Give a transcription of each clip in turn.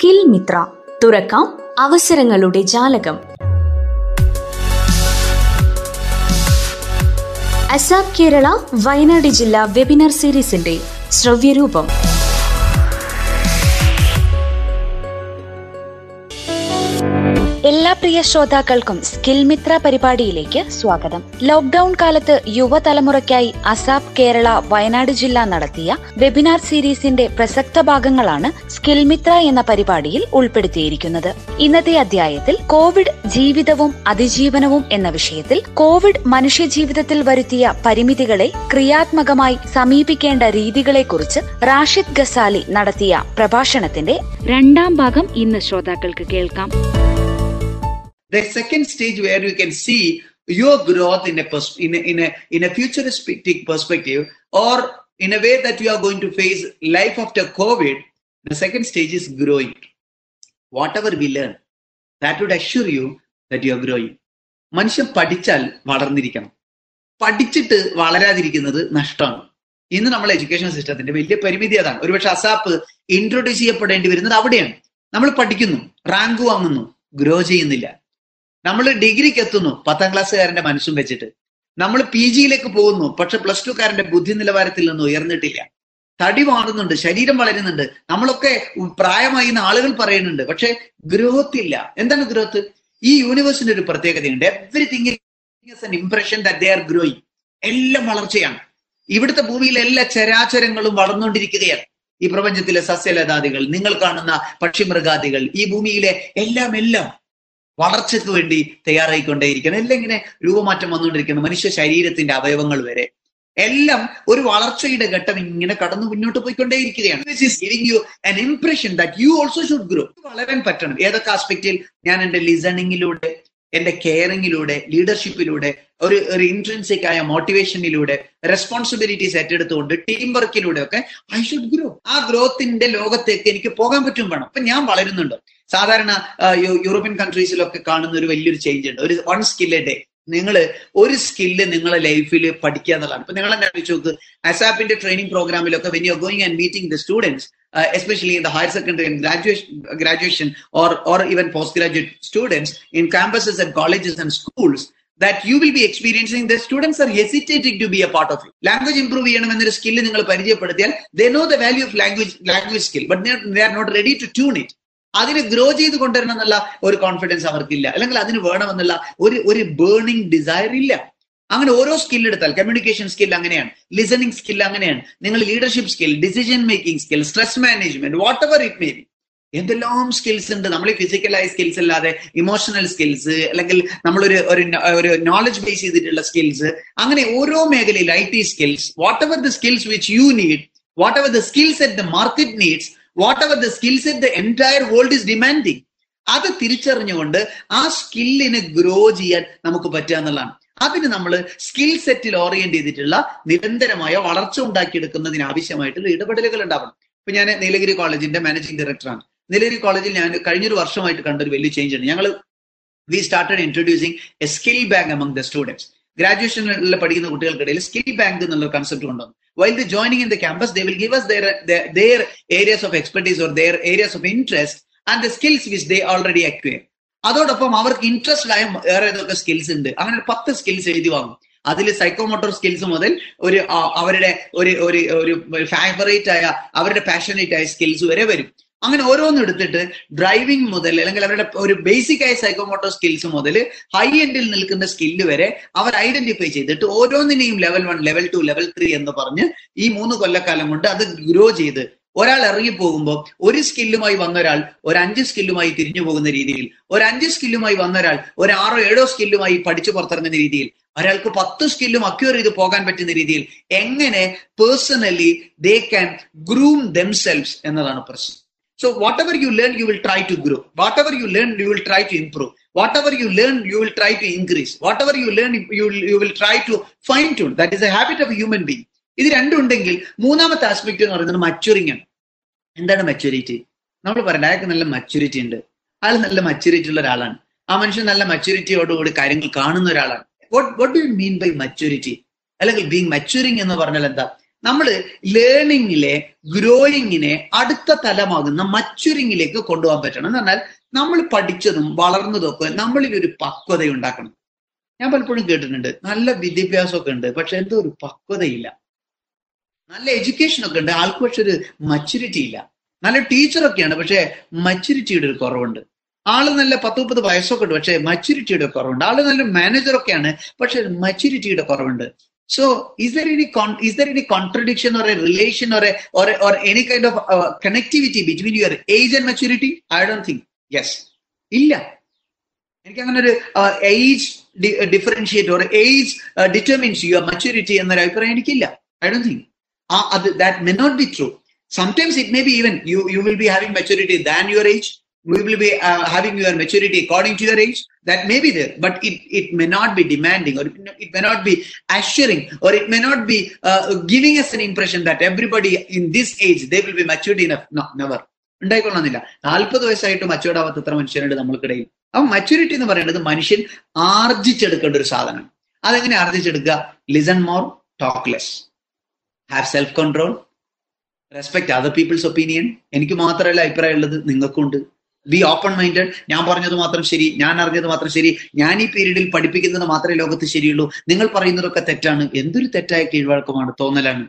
Skill Mitra തുറക്കാം അവസരങ്ങളുടെ ജാലകം. അസാബ് കേരള വയനാട് ജില്ലാ വെബിനാർ സീരീസിന്റെ ശ്രവ്യരൂപം. എല്ലാ പ്രിയ ശ്രോതാക്കൾക്കും സ്കിൽ മിത്ര പരിപാടിയിലേക്ക് സ്വാഗതം. ലോക്ഡൌൺ കാലത്ത് യുവതലമുറയ്ക്കായി അസാപ് കേരള വയനാട് ജില്ല നടത്തിയ വെബിനാർ സീരീസിന്റെ പ്രസക്ത ഭാഗങ്ങളാണ് സ്കിൽ മിത്ര എന്ന പരിപാടിയിൽ ഉൾപ്പെടുത്തിയിരിക്കുന്നത്. ഇന്നത്തെ അധ്യായത്തിൽ കോവിഡ് ജീവിതവും അതിജീവനവും എന്ന വിഷയത്തിൽ കോവിഡ് മനുഷ്യജീവിതത്തിൽ വരുത്തിയ പരിമിതികളെ ക്രിയാത്മകമായി സമീപിക്കേണ്ട രീതികളെക്കുറിച്ച് റാഷിദ് ഗസാലി നടത്തിയ പ്രഭാഷണത്തിന്റെ രണ്ടാം ഭാഗം ഇന്ന് ശ്രോതാക്കൾക്ക് കേൾക്കാം. The second stage where you can see your growth in a, pers- in a, in a, in a futuristic perspective or in a way that you are going to face life after COVID, the second stage is growing. Whatever we learn, that would assure you that you are growing. മനുഷ്യൻ പഠിച്ചാൽ വളർന്നിരിക്കണം പഠിച്ചിട്ട് വളരാതിരിക്കുന്നത് നഷ്ടമാണ് ഇന്ന് നമ്മൾ education സിസ്റ്റത്തിന്റെ വലിയ പരിമിതി അതാണ് ഒരുപക്ഷെ അസാപ്പ് ഇൻട്രൊഡ്യൂസ് ചെയ്യപ്പെടേണ്ടി വരുന്നത് അവിടെയാണ് നമ്മൾ പഠിക്കുന്നു റാങ്ക് വാങ്ങുന്നു ഗ്രോ ചെയ്യുന്നില്ല നമ്മൾ ഡിഗ്രിക്ക് എത്തുന്നു. പത്താം ക്ലാസ്സുകാരന്റെ മനസ്സും വെച്ചിട്ട്. നമ്മൾ പി ജിയിലേക്ക് പോകുന്നു. പക്ഷെ പ്ലസ് ടുക്കാരന്റെ ബുദ്ധി നിലവാരത്തിൽ നിന്ന് ഉയർന്നിട്ടില്ല. തടി മാറുന്നുണ്ട് ശരീരം വളരുന്നുണ്ട്. നമ്മളൊക്കെ പ്രായമായി എന്ന് ആളുകൾ പറയുന്നുണ്ട്. പക്ഷെ ഗ്രോത്ത് ഇല്ല എന്താണ് ഗ്രോത്ത്? ഈ യൂണിവേഴ്സിന്റെ ഒരു പ്രത്യേകതയുണ്ട്. Everything an impression that they are growing എല്ലാം വളർച്ചയാണ്. ഇവിടുത്തെ ഭൂമിയിലെ എല്ലാ ചരാചരങ്ങളും വളർന്നുകൊണ്ടിരിക്കുകയാണ്. ഈ പ്രപഞ്ചത്തിലെ സസ്യലതാദികൾ നിങ്ങൾ കാണുന്ന പക്ഷിമൃഗാദികൾ ഈ ഭൂമിയിലെ എല്ലാം എല്ലാം വളർച്ചയ്ക്ക് വേണ്ടി തയ്യാറായിക്കൊണ്ടേയിരിക്കണം. എല്ലാം ഇങ്ങനെ രൂപമാറ്റം വന്നുകൊണ്ടിരിക്കുന്നത് മനുഷ്യ ശരീരത്തിന്റെ അവയവങ്ങൾ വരെ. എല്ലാം ഒരു വളർച്ചയുടെ ഘട്ടം ഇങ്ങനെ കടന്നു മുന്നോട്ട് പോയിക്കൊണ്ടേയിരിക്കുകയാണ്. You an impression that you also should grow വളരാൻ പറ്റണം. ഏതൊക്കെ ആസ്പെക്റ്റിൽ ഞാൻ എന്റെ ലിസണിങ്ങിലൂടെ എന്റെ കെയറിങ്ങിലൂടെ ലീഡർഷിപ്പിലൂടെ ഒരു ഒരു ഇൻട്രൻസിക് ആയ മോട്ടിവേഷനിലൂടെ റെസ്പോൺസിബിലിറ്റീസ് ഏറ്റെടുത്തുകൊണ്ട് ടീം വർക്കിലൂടെ ഒക്കെ ഐ ഷുഡ് ഗ്രോ ആ ഗ്രോത്തിന്റെ ലോകത്തേക്ക് എനിക്ക് പോകാൻ പറ്റും വേണം. അപ്പൊ ഞാൻ വളരുന്നുണ്ട്. സാധാരണ യൂറോപ്യൻ കൺട്രീസിലൊക്കെ കാണുന്ന ഒരു വലിയൊരു ചേഞ്ച് ഉണ്ട്. ഒരു വൺ സ്കിൽ ഡേ നിങ്ങൾ ഒരു സ്കില്ല് നിങ്ങളെ ലൈഫിൽ പഠിക്കുക എന്നുള്ളതാണ്. ഇപ്പൊ നിങ്ങൾ എന്താ ചോദിച്ചു അസാപ്പിന്റെ training പ്രോഗ്രാമിലൊക്കെ when you going and meeting the students especially especially in the higher secondary and graduation, graduation or, or even postgraduate students in campuses and colleges and schools that you will be experiencing the students are hesitating to be a part of it language improve ചെയ്യണം എന്നൊരു skill നിങ്ങൾ പരിചയപ്പെടുത്തിയാൽ they know the value of language language skill but they are, they are not ready to tune it അതിന് grow ചെയ്ത് കൊണ്ടുവരണം എന്നുള്ള ഒരു confidence അവർക്കില്ല അല്ലെങ്കിൽ അതിന് വേണമെന്നുള്ള ഒരു ഒരു ബേണിംഗ് ഡിസയർ ഇല്ല അങ്ങനെ ഓരോ സ്കിൽ എടുത്താൽ കമ്മ്യൂണിക്കേഷൻ സ്കിൽ അങ്ങനെയാണ് ലിസണിങ് സ്കിൽ അങ്ങനെയാണ് നിങ്ങൾ leadership skill decision making skill stress management whatever it may be എന്തെല്ലാം സ്കിൽസ് ഉണ്ട്? നമ്മൾ ഫിസിക്കലായ സ്കിൽസ് അല്ലാതെ ഇമോഷണൽ സ്കിൽസ് അല്ലെങ്കിൽ നമ്മളൊരു ഒരു ഒരു നോളജ് ബേസ് ചെയ്തിട്ടുള്ള സ്കിൽസ് അങ്ങനെ ഓരോ മേഖലയിൽ I T skills whatever the skills which you need whatever the skills at the market needs whatever the skills at the entire world is demanding അത് തിരിച്ചറിഞ്ഞുകൊണ്ട് ആ സ്കില്ലിനെ ഗ്രോ ചെയ്യാൻ നമുക്ക് പറ്റുക എന്നുള്ളതാണ്. അതിന് നമ്മൾ സ്കിൽ സെറ്റിൽ ഓറിയന്റ് ചെയ്തിട്ടുള്ള നിരന്തരമായ വളർച്ച ഉണ്ടാക്കിയെടുക്കുന്നതിന് ആവശ്യമായിട്ടുള്ള ഇടപെടലുകൾ ഉണ്ടാവണം. ഇപ്പൊ ഞാൻ നീലഗിരി കോളേജിന്റെ മാനേജിംഗ് ഡയറക്ടറാണ് നീലഗിരി കോളേജിൽ ഞാൻ കഴിഞ്ഞൊരു വർഷമായിട്ട് കണ്ട ഒരു വലിയ ചേഞ്ച് ഉണ്ട്. ഞങ്ങൾ we started introducing a skill bank among the students ഗ്രാജുവേഷനിൽ പഠിക്കുന്ന കുട്ടികൾക്കിടയിൽ സ്കിൽ ബാങ്ക് എന്നുള്ള കൺസെപ്റ്റ് കൊണ്ടുവന്നു. While the joining in the campus they will give us their areas of expertise or their areas of interest and the skills which they already acquire. അതോടൊപ്പം അവർക്ക് interested ആയ വേറെ ഏതൊക്കെ skills ഉണ്ട്. അങ്ങനെ പത്ത് സ്കിൽസ് എഴുതി വാങ്ങും. അതിൽ സൈക്കോമോട്ടോർ സ്കിൽസ് മുതൽ ഒരു അവരുടെ ഒരു ഒരു ഒരു ഫേവറേറ്റ് ആയ അവരുടെ പാഷനേറ്റ് ആയ സ്കിൽസ് വരെ വരും. അങ്ങനെ ഓരോന്നും എടുത്തിട്ട് ഡ്രൈവിംഗ് മുതൽ അല്ലെങ്കിൽ അവരുടെ ഒരു ബേസിക് ആയ സൈക്കോമോട്ടോർ സ്കിൽസ് മുതൽ ഹൈ എൻഡിൽ നിൽക്കുന്ന സ്കില്ല് വരെ അവർ ഐഡന്റിഫൈ ചെയ്തിട്ട് ഓരോന്നിനെയും level one level two level three എന്ന് പറഞ്ഞ് ഈ മൂന്ന് കൊല്ലക്കാലം കൊണ്ട് അത് ഗ്രോ ചെയ്ത് ഒരാൾ ഇറങ്ങി പോകുമ്പോൾ ഒരു സ്കില്ലുമായി വന്ന ഒരാൾ ഒരു അഞ്ച് സ്കില്ലുമായി തിരിഞ്ഞു പോകുന്ന രീതിയിൽ ഒരു അഞ്ച് സ്കില്ലുമായി വന്ന ഒരാൾ ഒരു ആറോ ഏഴോ സ്കില്ലുമായി പഠിച്ചു പുറത്തിറങ്ങുന്ന രീതിയിൽ ഒരാൾക്ക് പത്ത് സ്കില്ലും അക്യൂർ ചെയ്ത് പോകാൻ പറ്റുന്ന രീതിയിൽ എങ്ങനെ personally they can groom themselves എന്നതാണ് പ്രശ്നം So whatever you learn, you will try to grow. Whatever you learn, you will try to improve. Whatever you learn, you will try to increase. Whatever you learn, you will, you will try to fine tune. That is a habit of a human being. ഇത് രണ്ടും ഉണ്ടെങ്കിൽ മൂന്നാമത്തെ aspect എന്ന് പറയുന്നത് മച്ചുറിങ് ആണ്. എന്താണ് മച്വരിറ്റി നമ്മൾ പറയണ്ട അയാൾക്ക് നല്ല മച്ചുരിറ്റി ഉണ്ട്. അയാൾ നല്ല മച്ചുരിറ്റി ഉള്ള ഒരാളാണ്. ആ മനുഷ്യൻ നല്ല മച്ചുരിറ്റിയോടുകൂടി കാര്യങ്ങൾ കാണുന്ന ഒരാളാണ്. What what do mean by maturity അല്ലെങ്കിൽ ബീങ് മച്ചുറിങ് എന്ന് പറഞ്ഞാൽ എന്താ? നമ്മൾ ലേണിങ്ങിലെ ഗ്രോയിങ്ങിനെ അടുത്ത തലമാകുന്ന മച്വറിംഗിലേക്ക് കൊണ്ടുപോകാൻ പറ്റണം. എന്ന് പറഞ്ഞാൽ നമ്മൾ പഠിച്ചതും വളർന്നതും ഒക്കെ നമ്മളിൽ ഒരു പക്വത ഉണ്ടാക്കണം ഞാൻ പലപ്പോഴും കേട്ടിട്ടുണ്ട് നല്ല വിദ്യാഭ്യാസമൊക്കെ ഉണ്ട് പക്ഷെ എന്തോ ഒരു പക്വതയില്ല. നല്ല എഡ്യൂക്കേഷൻ ഒക്കെ ഉണ്ട്. ആൾക്ക് പക്ഷെ ഒരു മച്ചുരിറ്റി ഇല്ല. നല്ല ടീച്ചറൊക്കെയാണ് പക്ഷെ മച്ചുരിറ്റിയുടെ ഒരു കുറവുണ്ട്. ആൾ നല്ല പത്ത് മുപ്പത് വയസ്സൊക്കെ ഉണ്ട് പക്ഷെ മച്ചുരിറ്റിയുടെ കുറവുണ്ട്. ആൾ നല്ല മാനേജറൊക്കെയാണ് പക്ഷെ മച്ചുരിറ്റിയുടെ കുറവുണ്ട്. So is is contradiction any contradiction or a relation or a or a, or any kind of uh, connectivity between your age and maturity? I don't think. Yes. ഇല്ല. എനിക്ക് അങ്ങനെ ഒരു age differentiate or age determines your maturity എന്നൊരു അഭിപ്രായം എനിക്കില്ല. I don't think ah that may not be true. Sometimes it may be even you, you will be having maturity than your age. You will be uh, having your maturity according to your age that may be there but it, it may not be demanding or it, may not be assuring or it may not be uh, giving us an impression that everybody in this age they will be matured enough no never ഉണ്ടായിക്കൊള്ളുന്നില്ല നാൽപ്പത് വയസ്സായിട്ട് matured ആവാത്ത എത്ര മനുഷ്യരുണ്ട് നമ്മൾക്കിടയിൽ അപ്പൊ maturity എന്ന് പറയുന്നത് മനുഷ്യൻ ആർജിച്ചെടുക്കേണ്ട ഒരു സാധനം അതെങ്ങനെ ആർജിച്ചെടുക്കുക listen more talk less have self control respect other people's opinion എനിക്ക് മാത്രമല്ല അഭിപ്രായം ഉള്ളത് നിങ്ങൾക്കുണ്ട്. ബി ഓപ്പൺ മൈൻഡഡ് ഞാൻ പറഞ്ഞത് മാത്രം ശരി ഞാൻ അറിഞ്ഞത് മാത്രം ശരി ഞാൻ ഈ പീരീഡിൽ പഠിപ്പിക്കുന്നത് മാത്രമേ ലോകത്ത് ശരിയുള്ളൂ. നിങ്ങൾ പറയുന്നതൊക്കെ തെറ്റാണ്. എന്തൊരു തെറ്റായ കീഴ്വഴക്കമാണ് തോന്നലാണ്.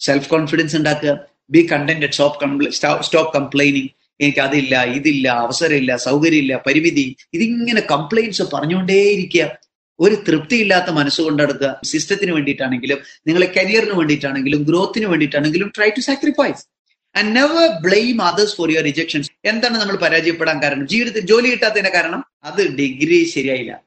സെൽഫ് കോൺഫിഡൻസ് ഉണ്ടാക്കുക be contented stop stop complaining എനിക്ക് അതില്ല ഇതില്ല അവസരമില്ല സൗകര്യമില്ല പരിമിതി. ഇതിങ്ങനെ കംപ്ലൈൻസ് പറഞ്ഞുകൊണ്ടേയിരിക്കുക. ഒരു തൃപ്തിയില്ലാത്ത മനസ്സുകൊണ്ടെടുക്കുക സിസ്റ്റത്തിന് വേണ്ടിയിട്ടാണെങ്കിലും നിങ്ങളെ കരിയറിന് വേണ്ടിയിട്ടാണെങ്കിലും ഗ്രോത്തിന് വേണ്ടിയിട്ടാണെങ്കിലും try to sacrifice and never blame others for your rejections എന്താണ് നമ്മൾ പരാജയപ്പെടാൻ കാരണം? ജീവിതത്തിൽ ജോലി കിട്ടാത്തതിന്റെ കാരണം? അത് ഡിഗ്രി ശരിയായില്ല.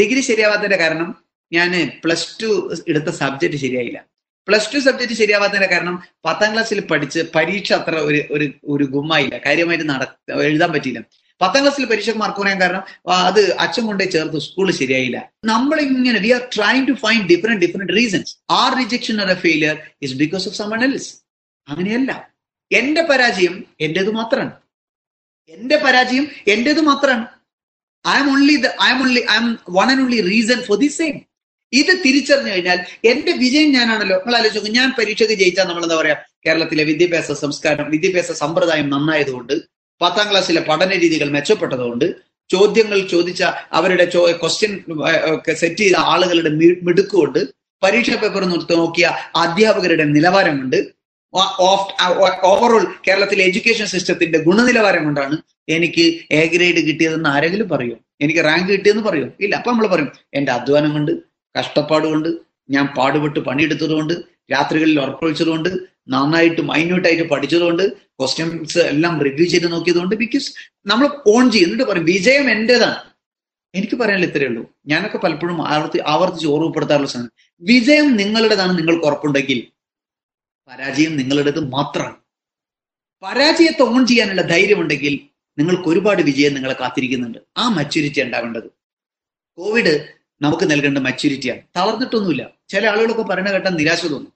ഡിഗ്രി ശരിയാവാത്തതിന്റെ കാരണം ഞാൻ പ്ലസ് ടു എടുത്ത സബ്ജക്ട് ശരിയായില്ല. പ്ലസ് ടു സബ്ജക്ട് ശരിയാവാത്തതിന്റെ കാരണം പത്താം ക്ലാസ്സിൽ പഠിച്ച് പരീക്ഷ അത്ര ഒരു ഒരു ഗുമ്മായില്ല. കാര്യമായിട്ട് നട എഴുതാൻ പറ്റിയില്ല. പത്താം ക്ലാസ്സിൽ പരീക്ഷ മാർക്ക് കുറയാൻ കാരണം അത് അച്ഛൻ കൊണ്ടേ ചേർത്ത് സ്കൂൾ ശരിയായില്ല. നമ്മൾ ഇങ്ങനെ we are trying to find different different reasons our rejection or a failure is because of someone else അങ്ങനെയല്ല. എന്റെ പരാജയം എന്റേത് മാത്രമാണ്. എന്റെ പരാജയം എന്റേത് മാത്രമാണ്. I am only I am only I am one and only reason for the same ഇത് തിരിച്ചറിഞ്ഞു കഴിഞ്ഞാൽ എന്റെ വിജയം ഞാനാണല്ലോ. നിങ്ങൾ ആലോചിച്ചു ഞാൻ പരീക്ഷയ്ക്ക് ജയിച്ചാൽ നമ്മൾ എന്താ പറയാ? കേരളത്തിലെ വിദ്യാഭ്യാസ സംസ്കാരം വിദ്യാഭ്യാസ സമ്പ്രദായം നന്നായതുകൊണ്ട് പത്താം ക്ലാസ്സിലെ പഠന രീതികൾ മെച്ചപ്പെട്ടതുകൊണ്ട് ചോദ്യങ്ങൾ ചോദിച്ച അവരുടെ ക്വസ്റ്റ്യൻ സെറ്റ് ചെയ്ത ആളുകളുടെ മിടുക്കുകൊണ്ട് പരീക്ഷാ പേപ്പർ നോക്കിയ അധ്യാപകരുടെ നിലവാരം കൊണ്ട് ഓവറോൾ കേരളത്തിലെ എഡ്യൂക്കേഷൻ സിസ്റ്റത്തിന്റെ ഗുണനിലവാരം കൊണ്ടാണ് എനിക്ക് എ ഗ്രേഡ് കിട്ടിയതെന്ന് ആരെങ്കിലും പറയും? എനിക്ക് റാങ്ക് കിട്ടിയെന്ന് പറയും? ഇല്ല അപ്പൊ നമ്മൾ പറയും എന്റെ അധ്വാനം കൊണ്ട് കഷ്ടപ്പാട് കൊണ്ട് ഞാൻ പാടുപെട്ട് പണിയെടുത്തതുകൊണ്ട് രാത്രികളിൽ ഉറപ്പൊഴിച്ചതുകൊണ്ട് നന്നായിട്ട് മൈന്യൂട്ടായിട്ട് പഠിച്ചതുകൊണ്ട് ക്വസ്റ്റ്യൻസ് എല്ലാം റിവ്യൂ ചെയ്ത് നോക്കിയതുകൊണ്ട് ബിക്കോസ് നമ്മൾ ഓൺ ചെയ്യും. എന്നിട്ട് പറയും വിജയം എന്റേതാണ്? എനിക്ക് പറയാനുള്ള ഇത്രയേ ഉള്ളൂ. ഞാനൊക്കെ പലപ്പോഴും ആവർത്തി ആവർത്തിച്ച് ഓർമ്മപ്പെടുത്താറുള്ള സാധനം. വിജയം നിങ്ങളുടേതാണ് നിങ്ങൾക്ക് ഉറപ്പുണ്ടെങ്കിൽ പരാജയം നിങ്ങളുടേത് മാത്രമാണ്. പരാജയത്തെ ഓൺ ചെയ്യാനുള്ള ധൈര്യമുണ്ടെങ്കിൽ നിങ്ങൾക്ക് ഒരുപാട് വിജയം നിങ്ങളെ കാത്തിരിക്കുന്നുണ്ട്. ആ മച്യൂരിറ്റി ഉണ്ടാവേണ്ടത്. കോവിഡ് നമുക്ക് നൽകേണ്ട മച്യൂരിറ്റിയാണ് തളർന്നിട്ടൊന്നുമില്ല. ചില ആളുകളൊക്കെ പറയുന്ന കേട്ടാൽ നിരാശ തോന്നും.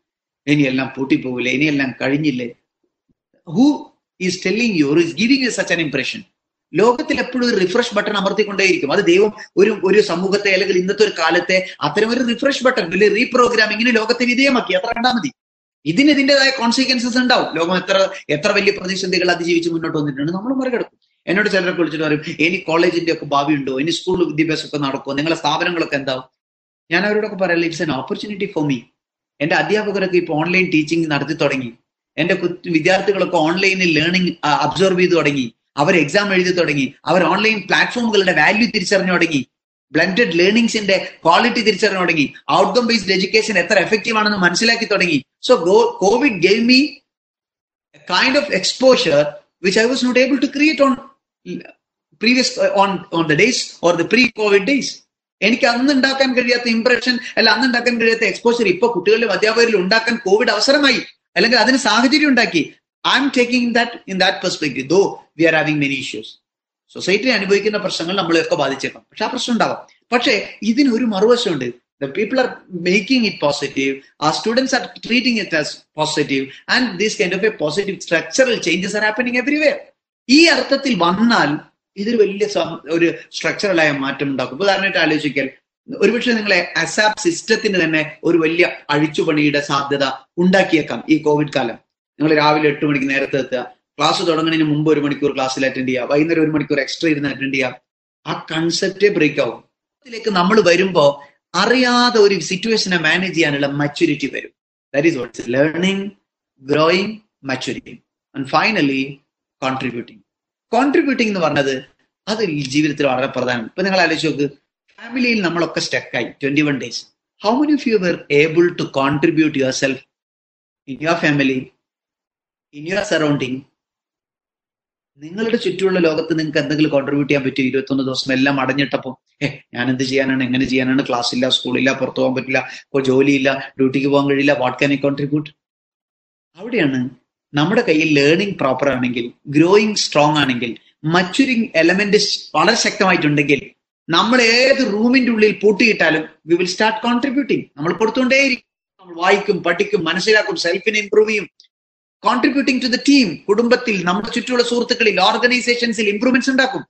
ഇനിയെല്ലാം പൂട്ടിപ്പോകില്ലേ ഇനിയെല്ലാം കഴിഞ്ഞില്ലേ? Who is telling you is giving you such an impression ലോകത്തിൽ എപ്പോഴും ഒരു റിഫ്രഷ് ബട്ടൺ അമർത്തിക്കൊണ്ടേയിരിക്കും. അത് ദൈവം ഒരു ഒരു സമൂഹത്തെ അല്ലെങ്കിൽ ഇന്നത്തെ ഒരു കാലത്തെ അത്തരം ഒരു റിഫ്രഷ് ബട്ടൺ അല്ലെങ്കിൽ റീപ്രോഗ്രാമിങ്ങിന് ലോകത്തെ വിധേയമാക്കി. അത്ര കണ്ടാൽ മതി. ഇതിന് ഇതിന്റെതായ കോൺസിക്വൻസസ് ഉണ്ടാവും. ലോകം എത്ര എത്ര വലിയ പ്രതിസന്ധികൾ അതിജീവിച്ച് മുന്നോട്ട് വന്നിട്ടുണ്ട് നമ്മൾ മറികടക്കും. എന്നോട് ചിലരൊക്കെ വിളിച്ചിട്ട് പറയും ഇനി കോളേജിന്റെ ഒക്കെ ഭാവി ഉണ്ടോ? ഇനി സ്കൂൾ വിദ്യാഭ്യാസം ഒക്കെ നടക്കുമോ നിങ്ങളെ സ്ഥാപനങ്ങളൊക്കെ എന്താവും? ഞാൻ അവരോടൊക്കെ പറയാം it's an opportunity for me എന്റെ അധ്യാപകരൊക്കെ ഇപ്പോൾ ഓൺലൈൻ ടീച്ചിങ് നടത്തി തുടങ്ങി. എന്റെ വിദ്യാർത്ഥികളൊക്കെ ഓൺലൈനിൽ ലേണിംഗ് അബ്സോർവ് ചെയ്തു തുടങ്ങി. അവർ എക്സാം എഴുതി തുടങ്ങി. അവർ ഓൺലൈൻ പ്ലാറ്റ്ഫോമുകളുടെ വാല്യൂ തിരിച്ചറിഞ്ഞു തുടങ്ങി. ബ്ലൻഡഡ് ലേണിംഗ്സിന്റെ ക്വാളിറ്റി തിരിച്ചറിഞ്ഞു തുടങ്ങി. ഔട്ട്കം ബേസ്ഡ് എഡ്യൂക്കേഷൻ എത്ര എഫക്റ്റീവ് ആണെന്ന് മനസ്സിലാക്കി തുടങ്ങി. So COVID gave me kind of exposure which I was not able to create on previous on on the days or the pre COVID days എനിക്ക് അന്ന് ഉണ്ടാക്കാൻ കഴിയാത്ത ഇംപ്രഷൻ അല്ല അന്ന് ഉണ്ടാക്കാൻ കഴിയാത്ത എക്സ്പോഷർ ഇപ്പൊ കുട്ടികളിലും അധ്യാപകരിലും ഉണ്ടാക്കാൻ കോവിഡ് അവസരമായി. അല്ലെങ്കിൽ അതിന് സാഹചര്യം ഉണ്ടാക്കി. I am taking that in that perspective though we are having many issues society അനുഭവിക്കുന്ന പ്രശ്നങ്ങൾ നമ്മളെയൊക്കെ ബാധിച്ചേക്കാം. പക്ഷെ ആ പ്രശ്നം ഉണ്ടാവാം. പക്ഷേ ഇതിന് ഒരു മറുവശമുണ്ട് the people are making it positive ah students are treating it as positive and these kind of a positive structural changes are happening everywhere ഈ അർത്ഥത്തിൽ വന്നാൽ ഇതൊരു വലിയ ഒരു സ്ട്രക്ചറലായ മാറ്റം ഉണ്ടാക്കും. ഉദാഹരണമായിട്ട് ആലോചിക്കൽ. ഒരുപക്ഷെ നിങ്ങളെ അസാപ് സിസ്റ്റത്തിന് തന്നെ ഒരു വലിയ അഴിച്ചുപണിയുടെ സാധ്യത ഉണ്ടാക്കിയേക്കാം ഈ കോവിഡ് കാലം. നിങ്ങൾ രാവിലെ എട്ട് മണിക്ക് നേരത്തെ എത്തുക. ക്ലാസ് തുടങ്ങുന്നതിന് മുമ്പ് ഒരു മണിക്കൂർ ക്ലാസ്സിൽ അറ്റൻഡ് ചെയ്യുക. വൈകുന്നേരം ഒരു മണിക്കൂർ എക്സ്ട്രാ ഇരുന്ന് അറ്റൻഡ് ചെയ്യുക. ആ കൺസെപ്റ്റേ ബ്രേക്ക് ആവും. അതിലേക്ക് നമ്മൾ വരുമ്പോൾ അറിയാതെ ഒരു സിറ്റുവേഷനെ മാനേജ് ചെയ്യാനുള്ള മച്യൂരിറ്റി വരും. That is what's learning growing maturity and finally contributing contributing എന്ന് പറഞ്ഞത് അത് ജീവിതത്തിൽ വളരെ പ്രധാനം. ഇപ്പൊ നിങ്ങൾ ആലോചിച്ച് നോക്ക് ഫാമിലിയിൽ നമ്മളൊക്കെ സ്റ്റക്കായി twenty one days how many of you were able to contribute yourself in your family in your surrounding നിങ്ങളുടെ ചുറ്റുമുള്ള ലോകത്ത് നിങ്ങൾക്ക് എന്തെങ്കിലും കോൺട്രിബ്യൂട്ട് ചെയ്യാൻ പറ്റും ഇരുപത്തൊന്ന് ദിവസം എല്ലാം അടഞ്ഞിട്ടപ്പോൾ ഏ ഞാൻ എന്ത് ചെയ്യാനാണ്? എങ്ങനെ ചെയ്യാനാണ്? ക്ലാസ് ഇല്ല സ്കൂളില്ല പുറത്തു പോകാൻ പറ്റില്ല ഇപ്പോൾ ജോലിയില്ല ഡ്യൂട്ടിക്ക് പോകാൻ കഴിയില്ല വാട്ട് ക്യാൻ ഐ കോൺട്രിബ്യൂട്ട് അവിടെയാണ് നമ്മുടെ കയ്യിൽ ലേണിംഗ് പ്രോപ്പർ ആണെങ്കിൽ ഗ്രോയിങ് സ്ട്രോങ് ആണെങ്കിൽ മച്ചുരിങ് എലമെന്റ് വളരെ ശക്തമായിട്ടുണ്ടെങ്കിൽ നമ്മൾ ഏത് റൂമിന്റെ ഉള്ളിൽ പൂട്ടിയിട്ടാലും വി വിൽ സ്റ്റാർട്ട് കോൺട്രിബ്യൂട്ടിങ് നമ്മൾ കൊടുത്തുകൊണ്ടേയിരിക്കും. നമ്മൾ വായിക്കും പഠിക്കും മനസ്സിലാക്കും സെൽഫിനെ ഇംപ്രൂവ് ചെയ്യും. കോൺട്രിബ്യൂട്ടിംഗ് ടു ദ ടീം കുടുംബത്തിൽ നമ്മുടെ ചുറ്റുമുള്ള സുഹൃത്തുക്കളിൽ ഓർഗനൈസേഷൻസിൽ ഇംപ്രൂവ്മെന്റ്സ് ഉണ്ടാക്കും.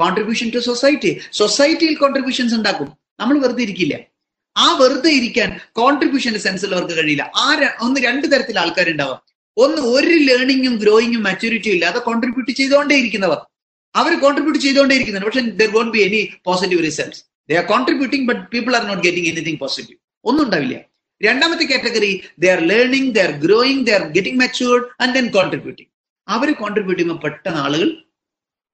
കോൺട്രിബ്യൂഷൻ ടു സൊസൈറ്റി സൊസൈറ്റിയിൽ കോൺട്രിബ്യൂഷൻസ് ഉണ്ടാക്കും. നമ്മൾ വെറുതെ ഇരിക്കില്ല. ആ വെറുതെ ഇരിക്കാൻ കോൺട്രിബ്യൂഷന്റെ അവർക്ക് കഴിയില്ല. ആ ഒന്ന് രണ്ട് തരത്തിൽ ആൾക്കാരുണ്ടാവാം. ഒന്ന് ഒരു ലേണിങ്ങും ഗ്രോയിങ്ങും മെച്ചൂരിറ്റിയും ഇല്ലാതെ കോൺട്രിബ്യൂട്ട് ചെയ്തുകൊണ്ടേ ഇരിക്കുന്നവർ. അവർ കോൺട്രിബ്യൂട്ട് ചെയ്തുകൊണ്ടേ ഇരിക്കുന്നത് പക്ഷെ there won't be any positive results they are contributing but people are not getting anything positive ഒന്നും ഉണ്ടാവില്ല. രണ്ടാമത്തെ category they are learning they are growing they are getting matured and then contributing our contribute ചെയ്യുമ്പോൾ പെട്ടെന്ന് ആളുകൾ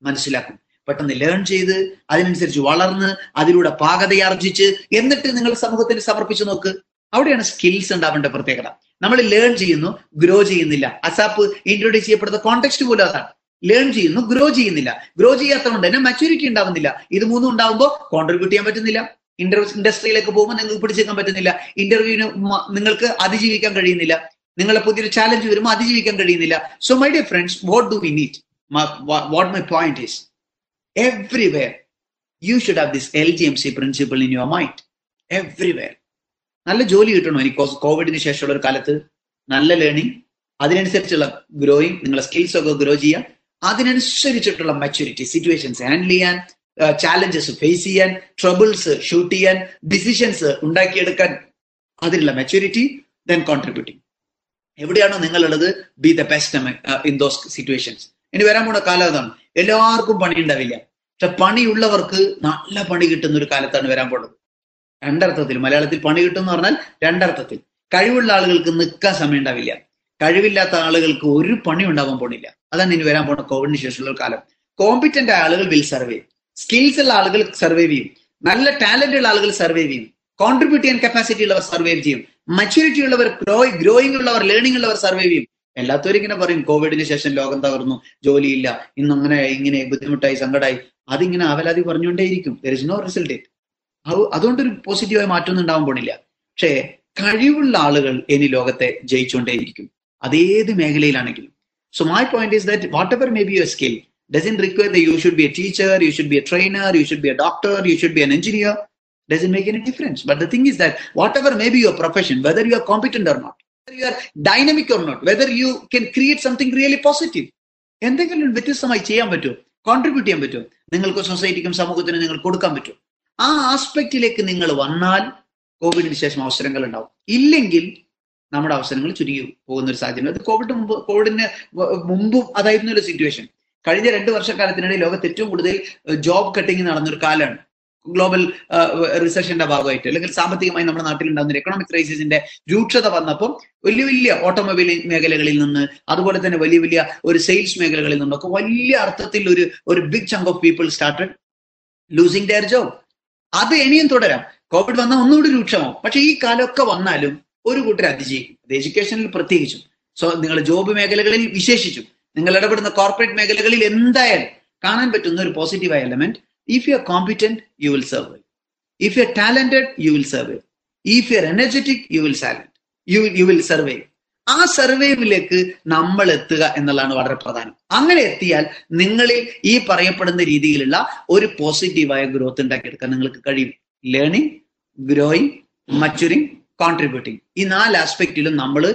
മനസ്സിലാക്കും. പെട്ടെന്ന് learn ചെയ്ത് അതിനനുസരിച്ച് വളർന്ന് അതിലൂടെ പാകതയാർജിച്ച് എന്നിട്ട് നിങ്ങൾ സമൂഹത്തിന് സമർപ്പിച്ചു നോക്ക്. അവിടെയാണ് സ്കിൽസ് ഉണ്ടാവേണ്ട പ്രത്യേകത. നമ്മൾ ലേൺ ചെയ്യുന്നു ഗ്രോ ചെയ്യുന്നില്ല. അസാപ്പ് ഇൻട്രൊഡ്യൂസ് ചെയ്യപ്പെടുന്ന കോണ്ടെക്സ്റ്റ് പോലും അതാണ്. ലേൺ ചെയ്യുന്നു ഗ്രോ ചെയ്യുന്നില്ല. ഗ്രോ ചെയ്യാത്തതുകൊണ്ട് തന്നെ മെച്ചൂരിറ്റി ഉണ്ടാവുന്നില്ല. ഇത് മൂന്നും ഉണ്ടാവുമ്പോൾ കോൺട്രിബ്യൂട്ട് ചെയ്യാൻ പറ്റുന്നില്ല. ഇന്റർ ഇൻഡസ്ട്രിയിലേക്ക് പോകുമ്പോൾ നിങ്ങൾക്ക് പിടിച്ചേക്കാൻ പറ്റുന്നില്ല. ഇന്റർവ്യൂവിന് നിങ്ങൾക്ക് അതിജീവിക്കാൻ കഴിയുന്നില്ല. നിങ്ങളെ പുതിയൊരു ചാലഞ്ച് വരുമ്പോൾ അതിജീവിക്കാൻ കഴിയുന്നില്ല. So my dear friends what do we need what my point is everywhere you should have this L G M C principle in your mind everywhere നല്ല ജോലി കിട്ടണം. എനിക്ക് കോവിഡിന് ശേഷമുള്ള ഒരു കാലത്ത് നല്ല ലേണിംഗ് അതിനനുസരിച്ചുള്ള ഗ്രോയിങ് നിങ്ങളെ സ്കിൽസ് ഒക്കെ ഗ്രോ ചെയ്യുക. അതിനനുസരിച്ചിട്ടുള്ള മെച്ചൂരിറ്റി സിറ്റുവേഷൻസ് ഹാൻഡിൽ ചെയ്യാൻ ചാലഞ്ചസ് ഫേസ് ചെയ്യാൻ ട്രബിൾസ് ഷൂട്ട് ചെയ്യാൻ ഡിസിഷൻസ് ഉണ്ടാക്കിയെടുക്കാൻ അതിനുള്ള മെച്ചൂരിറ്റി ദെൻ കോൺട്രിബ്യൂട്ടിങ് എവിടെയാണോ നിങ്ങളുള്ളത് be the best in those situations ഇനി വരാൻ പോണ കാലം അതാണ്. എല്ലാവർക്കും പണി ഉണ്ടാവില്ല. പക്ഷെ പണിയുള്ളവർക്ക് നല്ല പണി കിട്ടുന്ന ഒരു കാലത്താണ് വരാൻ പോകുന്നത് രണ്ടർത്ഥത്തിൽ. മലയാളത്തിൽ പണി കിട്ടും എന്ന് പറഞ്ഞാൽ രണ്ടർത്ഥത്തിൽ. കഴിവുള്ള ആളുകൾക്ക് നിൽക്കാൻ സമയം ഉണ്ടാവില്ല. കഴിവില്ലാത്ത ആളുകൾക്ക് ഒരു പണി ഉണ്ടാവാൻ പോണില്ല. അതാണ് ഇനി വരാൻ പോണ കോവിഡിന് ശേഷമുള്ള കാലം. കോമ്പിറ്റന്റ് ആളുകൾ വിൽ സർവേ സ്കിൽസ് ഉള്ള ആളുകൾ സർവേ ചെയ്യും. നല്ല ടാലന്റ് ഉള്ള ആളുകൾ സർവേ ചെയ്യും. കോൺട്രിബ്യൂട്ട് ചെയ്യാൻ കപ്പാസിറ്റി ഉള്ളവർ സർവൈവ് ചെയ്യും. മച്യൂരിറ്റി ഉള്ളവർ ഗ്രോയിങ് ഉള്ളവർ ലേണിംഗ് ഉള്ളവർ സർവേ ചെയ്യും. എല്ലാത്തവരും ഇങ്ങനെ പറയും കോവിഡിന് ശേഷം ലോകം തകർന്നു. ജോലിയില്ല. ഇന്നങ്ങനെ ഇങ്ങനെ ബുദ്ധിമുട്ടായി സങ്കടമായി അതിങ്ങനെ അവലാതി പറഞ്ഞുകൊണ്ടേയിരിക്കും. ദർ ഇസ് നോ റിസൾട്ട് അതുകൊണ്ടൊരു പോസിറ്റീവായ മാറ്റമൊന്നും ഉണ്ടാവാൻ പോണില്ല പക്ഷേ കഴിവുള്ള ആളുകൾ ഇനി ലോകത്തെ ജയിച്ചുകൊണ്ടേയിരിക്കും അതേത് മേഖലയിലാണെങ്കിലും so my point is that whatever may be your skill doesn't require that you should be a teacher, you should be a trainer, you should be a doctor, you should be an engineer. Doesn't make any difference. But the thing is that whatever may be your profession, whether you are competent or not, whether you are dynamic or not, whether you can create something really positive, എന്തെങ്കിലും വ്യത്യസ്തമായി ചെയ്യാൻ പറ്റുമോ contribute ചെയ്യാൻ പറ്റുമോ നിങ്ങൾക്ക് സൊസൈറ്റിക്കും സമൂഹത്തിനും നിങ്ങൾ കൊടുക്കാൻ പറ്റുമോ ആ ആസ്പെക്റ്റിലേക്ക് നിങ്ങൾ വന്നാൽ കോവിഡിന് ശേഷം അവസരങ്ങൾ ഉണ്ടാവും. ഇല്ലെങ്കിൽ നമ്മുടെ അവസരങ്ങൾ ചുരുങ്ങി പോകുന്ന ഒരു സാഹചര്യം. അത് കോവിഡ് മുമ്പ് കോവിഡിന് മുമ്പും അതായിരുന്നു ഒരു സിറ്റുവേഷൻ കഴിഞ്ഞ രണ്ട് വർഷക്കാലത്തിനിടയിൽ ലോകത്ത് ഏറ്റവും കൂടുതൽ ജോബ് കട്ടിങ് നടന്നൊരു കാലമാണ്. ഗ്ലോബൽ റിസഷന്റെ ഭാഗമായിട്ട് അല്ലെങ്കിൽ സാമ്പത്തികമായി നമ്മുടെ നാട്ടിൽ ഉണ്ടാകുന്ന എക്കണോമിക് ക്രൈസിസിന്റെ രൂക്ഷത വന്നപ്പോൾ വലിയ വലിയ ഓട്ടോമൊബൈൽ മേഖലകളിൽ നിന്ന് അതുപോലെ തന്നെ വലിയ വലിയ ഒരു സെയിൽസ് മേഖലകളിൽ നിന്നൊക്കെ വലിയ അർത്ഥത്തിൽ ഒരു ഒരു big chunk of people started losing their job അത് ഇനിയും തുടരാം. കോവിഡ് വന്നാൽ ഒന്നുകൂടി രൂക്ഷമാവും. പക്ഷെ ഈ കാലമൊക്കെ വന്നാലും ഒരു കൂട്ടർ അതിജീവിക്കും അത് എഡ്യൂക്കേഷനിൽ പ്രത്യേകിച്ചും. സോ നിങ്ങൾ ജോബ് മേഖലകളിൽ വിശേഷിച്ചും. നിങ്ങൾ ഇടപെടുന്ന കോർപ്പറേറ്റ് മേഖലകളിൽ എന്തായാലും കാണാൻ പറ്റുന്ന ഒരു പോസിറ്റീവായ element if you are competent you will survive if you are talented you will survive if you are energetic you will salient you you will survive ആ സർവൈവിലേക്ക് നമ്മൾ എത്തുക എന്നുള്ളതാണ് വളരെ പ്രധാനം. അങ്ങനെ എത്തിയാൽ നിങ്ങളിൽ ഈ പറയപ്പെടുന്ന രീതിയിലുള്ള ഒരു പോസിറ്റീവായ ഗ്രോത്ത് ഉണ്ടാക്കിയെടുക്കാൻ നിങ്ങൾക്ക് കഴിയും. ലേണിംഗ് ഗ്രോയിങ് മച്ചുറിങ് കോൺട്രിബ്യൂട്ടിങ് ഈ നാല് ആസ്പെക്റ്റിലും നമ്മൾ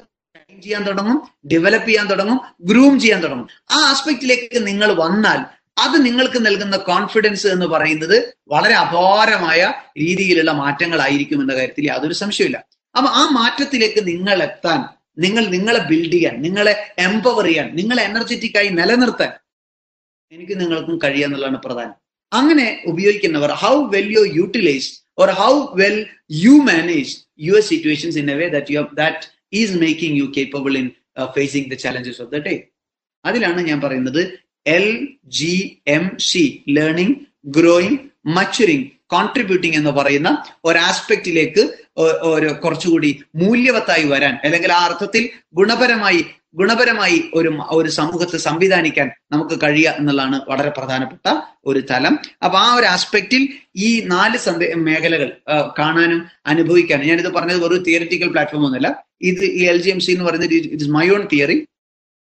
ചെയ്യാൻ തുടങ്ങും ഡെവലപ്പ് ചെയ്യാൻ തുടങ്ങും ഗ്രൂം ചെയ്യാൻ തുടങ്ങും. ആ ആസ്പെക്റ്റിലേക്ക് നിങ്ങൾ വന്നാൽ അത് നിങ്ങൾക്ക് നൽകുന്ന കോൺഫിഡൻസ് എന്ന് പറയുന്നത് വളരെ അപാരമായ രീതിയിലുള്ള മാറ്റങ്ങളായിരിക്കും എന്ന കാര്യത്തിൽ യാതൊരു സംശയമില്ല അപ്പൊ ആ മാറ്റത്തിലേക്ക് നിങ്ങൾ എത്താൻ നിങ്ങൾ നിങ്ങളെ ബിൽഡ് ചെയ്യാൻ നിങ്ങളെ എംപവർ ചെയ്യാൻ നിങ്ങളെ എനർജറ്റിക് ആയി നിലനിർത്താൻ എനിക്ക് നിങ്ങൾക്കും കഴിയാന്നുള്ളതാണ് പ്രധാനം. അങ്ങനെ ഉപയോഗിക്കുന്നവർ how well you utilize or how well you manage your situations in a way that you that is making you capable in facing the challenges of the day അതിലാണ് ഞാൻ പറയുന്നത് L G M C learning growing maturing contributing എന്ന് പറയുന്ന ഒരു ആസ്പെക്റ്റിലേക്ക് ഒരു കുറച്ചുകൂടി മൂല്യവത്തായി വരാൻ അല്ലെങ്കിൽ ആ അർത്ഥത്തിൽ ഗുണപരമായി ഗുണപരമായി ഒരു ഒരു സമൂഹത്തെ സംവിധാനിക്കാൻ നമുക്ക് കഴിയുക എന്നുള്ളതാണ് വളരെ പ്രധാനപ്പെട്ട ഒരു തലം. അപ്പൊ ആ ഒരു ആസ്പെക്റ്റിൽ ഈ നാല് സന്ദേ മേഖലകൾ കാണാനും അനുഭവിക്കാനും ഞാനിത് പറഞ്ഞത് ഒരു തിയറിറ്റിക്കൽ പ്ലാറ്റ്ഫോം ഒന്നുമല്ല. ഇത് ഈ എൽ ജി എം സി എന്ന് പറയുന്നത് it it's my own theory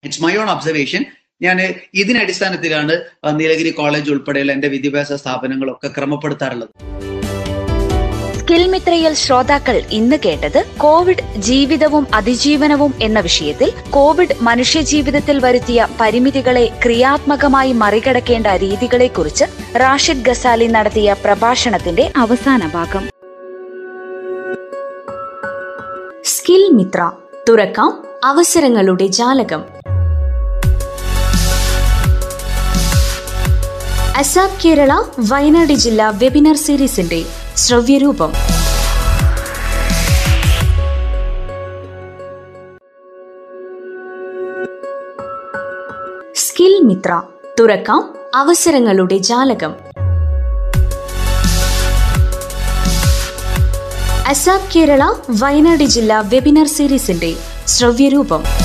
it's my own observation ഞാൻ ഇതിനടിസ്ഥാനത്തിലാണ് നീലഗിരി കോളേജ് ഉൾപ്പെടെയുള്ള എന്റെ വിദ്യാഭ്യാസ സ്ഥാപനങ്ങളൊക്കെ ക്രമപ്പെടുത്താറുള്ളത്. സ്കിൽ മിത്രയിൽ ശ്രോതാക്കൾ ഇന്ന് കേട്ടത് കോവിഡ് ജീവിതവും അതിജീവനവും എന്ന വിഷയത്തിൽ കോവിഡ് മനുഷ്യജീവിതത്തിൽ വരുത്തിയ പരിമിതികളെ ക്രിയാത്മകമായി മറികടക്കേണ്ട രീതികളെക്കുറിച്ച് റാഷിദ് ഗസാലി നടത്തിയ പ്രഭാഷണത്തിന്റെ അവസാന ഭാഗം. സ്കിൽ മിത്ര തുറക്കാം അവസരങ്ങളുടെ ജാലകം. അസാബ് കേരള വയനാട് ജില്ലാ വെബിനാർ സീരീസിന്റെ ശ്രവ്യരൂപം. സ്കിൽ മിത്ര തുറക്കാം അവസരങ്ങളുടെ ജാലകം. അസാബ് കേരള വയനാട് ജില്ലാ വെബിനാർ സീരീസിന്റെ ശ്രവ്യരൂപം.